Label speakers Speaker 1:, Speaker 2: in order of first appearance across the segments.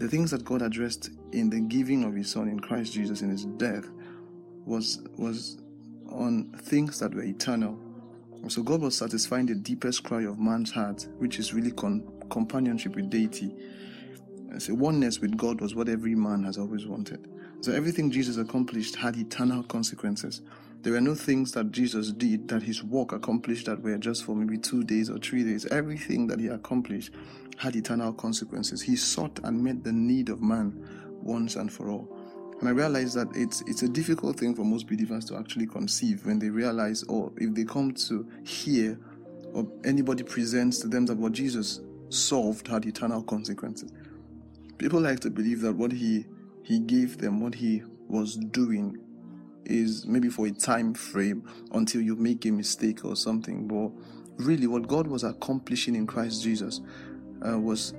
Speaker 1: the things that God addressed in the giving of His Son in Christ Jesus in His death was was on things that were eternal. So God was satisfying the deepest cry of man's heart, which is really con- companionship with deity. So oneness with God was what every man has always wanted. So everything Jesus accomplished had eternal consequences. There were no things that Jesus did that his work accomplished that were just for maybe two days or three days. Everything that he accomplished had eternal consequences. He sought and met the need of man once and for all. And I realize that it's it's a difficult thing for most believers to actually conceive when they realize or if they come to hear or anybody presents to them that what Jesus solved had eternal consequences. People like to believe that what he he gave them, what he was doing is maybe for a time frame until you make a mistake or something. But really, what God was accomplishing in Christ Jesus uh, was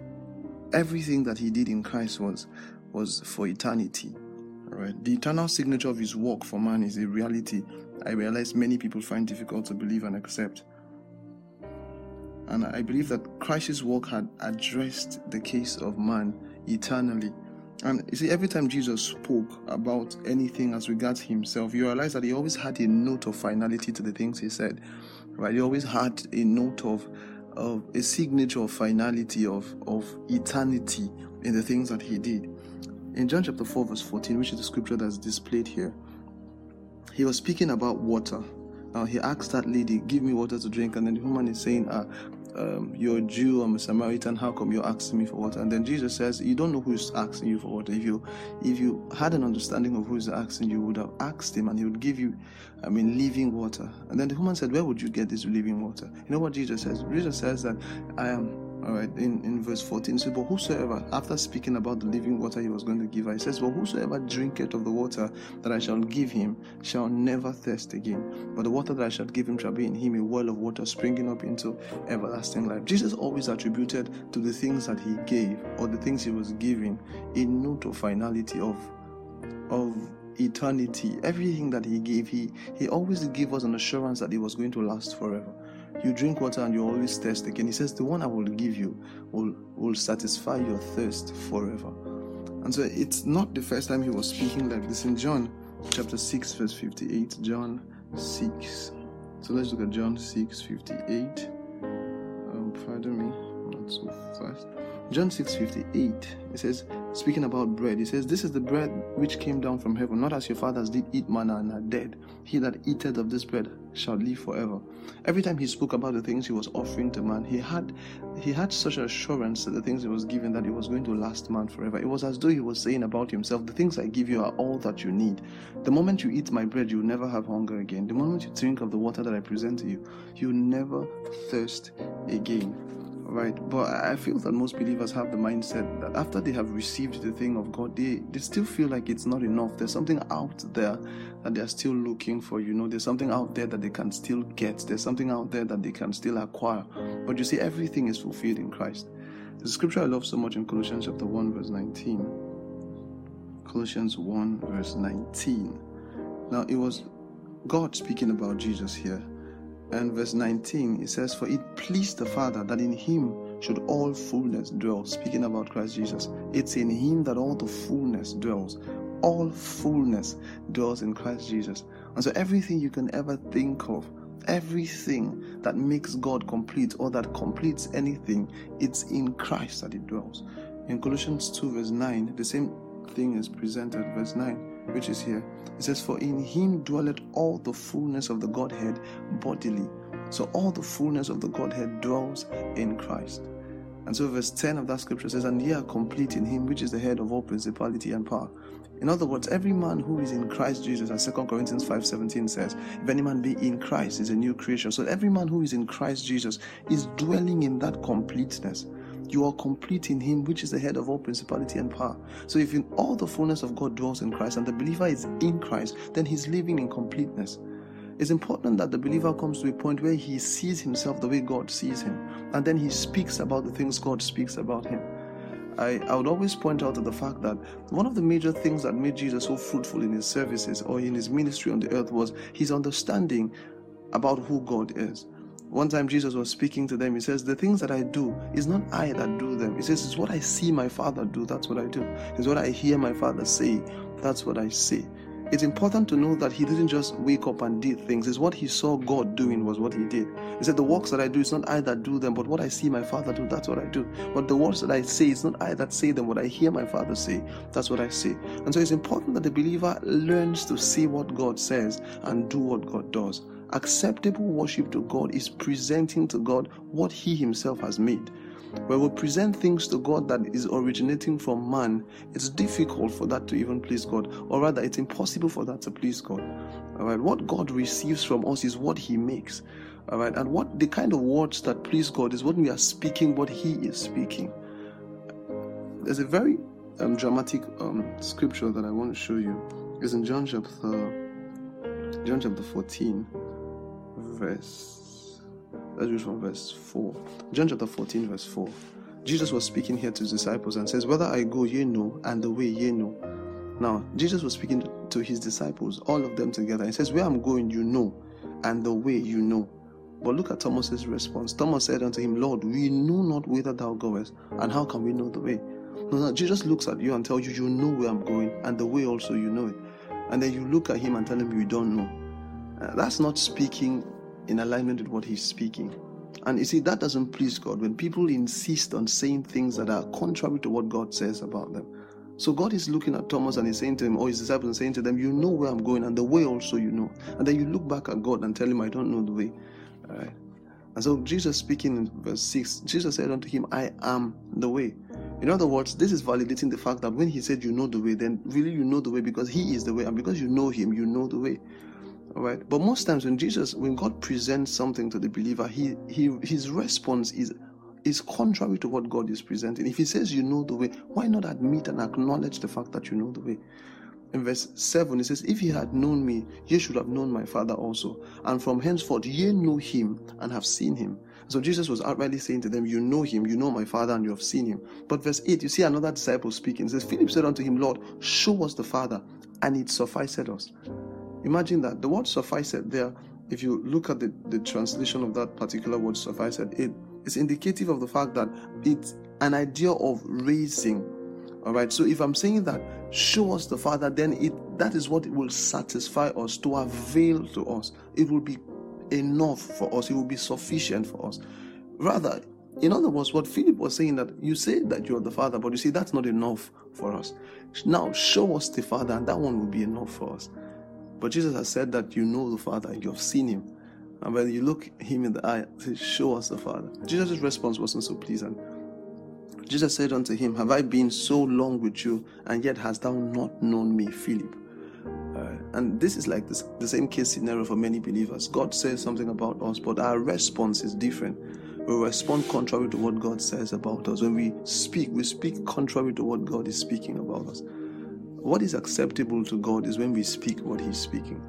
Speaker 1: everything that He did in Christ was was for eternity. Right? The eternal signature of His work for man is a reality. I realize many people find difficult to believe and accept. And I believe that Christ's work had addressed the case of man eternally and you see, every time Jesus spoke about anything as regards himself, you realize that he always had a note of finality to the things he said, right? He always had a note of, of a signature of finality, of, of eternity in the things that he did. In John chapter 4, verse 14, which is the scripture that's displayed here, he was speaking about water. Now he asked that lady, Give me water to drink. And then the woman is saying, uh, um, you're a Jew, I'm a Samaritan. How come you're asking me for water? And then Jesus says, you don't know who's asking you for water. If you if you had an understanding of who's asking you, would have asked him, and he would give you, I mean, living water. And then the woman said, where would you get this living water? You know what Jesus says? Jesus says that I am all right, in, in verse 14, says, But whosoever, after speaking about the living water he was going to give her, he says, But whosoever drinketh of the water that I shall give him shall never thirst again. But the water that I shall give him shall be in him a well of water springing up into everlasting life. Jesus always attributed to the things that he gave or the things he was giving a note of finality of of eternity. Everything that he gave, he he always gave us an assurance that it was going to last forever. You drink water and you always thirst again. He says, The one I will give you will, will satisfy your thirst forever. And so it's not the first time he was speaking like this. In John chapter 6, verse 58, John 6. So let's look at John 6, 58. Um, pardon me, not so fast. John 6 58, it says, speaking about bread, he says, This is the bread which came down from heaven, not as your fathers did eat manna and are dead. He that eateth of this bread shall live forever. Every time he spoke about the things he was offering to man, he had he had such assurance that the things he was giving that it was going to last man forever. It was as though he was saying about himself, The things I give you are all that you need. The moment you eat my bread, you'll never have hunger again. The moment you drink of the water that I present to you, you'll never thirst again right? But I feel that most believers have the mindset that after they have received the thing of God, they, they still feel like it's not enough. There's something out there that they're still looking for, you know, there's something out there that they can still get, there's something out there that they can still acquire. But you see, everything is fulfilled in Christ. The scripture I love so much in Colossians chapter 1, verse 19. Colossians 1, verse 19. Now, it was God speaking about Jesus here and verse 19 it says for it pleased the father that in him should all fullness dwell speaking about christ jesus. It's in him that all the fullness dwells. All fullness dwells in christ jesus. And so everything you can ever think of everything that makes god complete or that completes anything it's in christ that it dwells. In colossians 2 verse 9 the same thing is presented verse 9 which is here. It says, For in him dwelleth all the fullness of the Godhead bodily. So all the fullness of the Godhead dwells in Christ. And so verse 10 of that scripture says, And ye are complete in him, which is the head of all principality and power. In other words, every man who is in Christ Jesus, as 2 Corinthians 5:17 says, if any man be in Christ, is a new creation. So every man who is in Christ Jesus is dwelling in that completeness you are complete in Him, which is the head of all principality and power. So, if in all the fullness of God dwells in Christ and the believer is in Christ, then he's living in completeness. It's important that the believer comes to a point where he sees himself the way God sees him, and then he speaks about the things God speaks about him. I, I would always point out to the fact that one of the major things that made Jesus so fruitful in his services or in his ministry on the earth was his understanding about who God is. One time Jesus was speaking to them. He says, The things that I do is not I that do them. He says, It's what I see my Father do. That's what I do. It's what I hear my Father say. That's what I say. It's important to know that he didn't just wake up and did things. It's what he saw God doing was what he did. He said, The works that I do, it's not I that do them, but what I see my Father do, that's what I do. But the words that I say, it's not I that say them, what I hear my Father say, that's what I say. And so it's important that the believer learns to see what God says and do what God does. Acceptable worship to God is presenting to God what He Himself has made. When we present things to God that is originating from man, it's difficult for that to even please God, or rather, it's impossible for that to please God. All right, what God receives from us is what He makes. All right, and what the kind of words that please God is when we are speaking what He is speaking. There's a very um, dramatic um, scripture that I want to show you. It's in John chapter John chapter 14, verse Let's read from verse 4. John chapter 14, verse 4. Jesus was speaking here to his disciples and says, Whether I go, ye know, and the way ye know. Now, Jesus was speaking to his disciples, all of them together. He says, Where I'm going, you know, and the way you know. But look at Thomas's response. Thomas said unto him, Lord, we know not whither thou goest, and how can we know the way? No, no, Jesus looks at you and tells you, You know where I'm going, and the way also you know it. And then you look at him and tell him, You don't know. Uh, that's not speaking in alignment with what he's speaking. And you see, that doesn't please God when people insist on saying things that are contrary to what God says about them. So God is looking at Thomas and he's saying to him, or his disciples and saying to them, You know where I'm going, and the way also you know. And then you look back at God and tell him, I don't know the way. All right. And so Jesus speaking in verse 6, Jesus said unto him, I am the way. In other words, this is validating the fact that when he said you know the way, then really you know the way because he is the way, and because you know him, you know the way. Right. But most times when Jesus, when God presents something to the believer, he, he his response is is contrary to what God is presenting. If he says you know the way, why not admit and acknowledge the fact that you know the way? In verse 7, it says, If ye had known me, ye should have known my Father also. And from henceforth ye know him and have seen him. So Jesus was outrightly saying to them, You know him, you know my Father, and you have seen him. But verse 8, you see another disciple speaking. It says, Philip said unto him, Lord, show us the Father, and it sufficeth us. Imagine that. The word suffice there, if you look at the, the translation of that particular word suffice it is indicative of the fact that it's an idea of raising. All right. So if I'm saying that, show us the Father, then it that is what will satisfy us to avail to us. It will be enough for us. It will be sufficient for us. Rather, in other words, what Philip was saying that you say that you're the Father, but you see that's not enough for us. Now show us the Father, and that one will be enough for us. But Jesus has said that you know the Father and you have seen him. And when you look him in the eye, say, Show us the Father. Jesus' response wasn't so pleasant. Jesus said unto him, Have I been so long with you, and yet hast thou not known me, Philip? Uh, and this is like this, the same case scenario for many believers. God says something about us, but our response is different. We respond contrary to what God says about us. When we speak, we speak contrary to what God is speaking about us. What is acceptable to God is when we speak what He's speaking.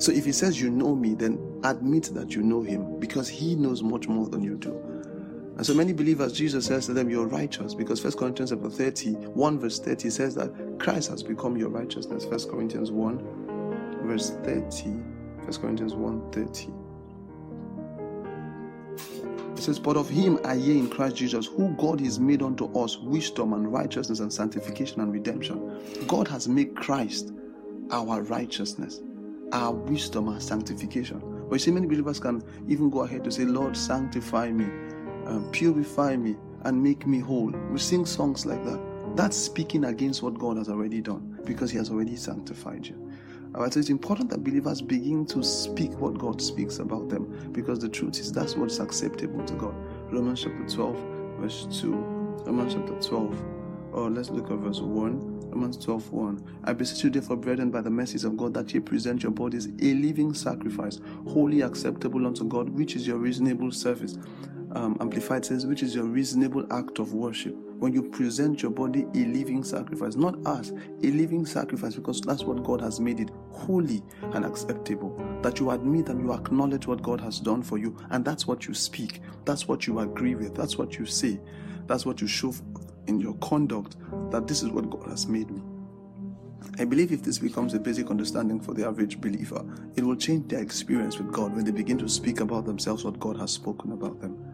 Speaker 1: So if He says, You know me, then admit that you know Him because He knows much more than you do. And so many believers, Jesus says to them, You're righteous because 1 Corinthians chapter 30, 1 verse 30 says that Christ has become your righteousness. 1 Corinthians 1 verse 30. 1 Corinthians 1 30. It says, But of him are ye in Christ Jesus, who God has made unto us wisdom and righteousness and sanctification and redemption. God has made Christ our righteousness, our wisdom and sanctification. But you see, many believers can even go ahead to say, Lord, sanctify me, um, purify me, and make me whole. We sing songs like that. That's speaking against what God has already done because He has already sanctified you. Alright, so it's important that believers begin to speak what God speaks about them because the truth is that's what's acceptable to God. Romans chapter 12, verse 2. Romans chapter 12. Oh, let's look at verse 1. Romans 12, 1. I beseech you, therefore, brethren, by the mercies of God, that ye present your bodies a living sacrifice, holy acceptable unto God, which is your reasonable service. Um, Amplified says, which is your reasonable act of worship when you present your body a living sacrifice, not us, a living sacrifice, because that's what God has made it holy and acceptable. That you admit and you acknowledge what God has done for you, and that's what you speak, that's what you agree with, that's what you say, that's what you show in your conduct that this is what God has made me. I believe if this becomes a basic understanding for the average believer, it will change their experience with God when they begin to speak about themselves what God has spoken about them.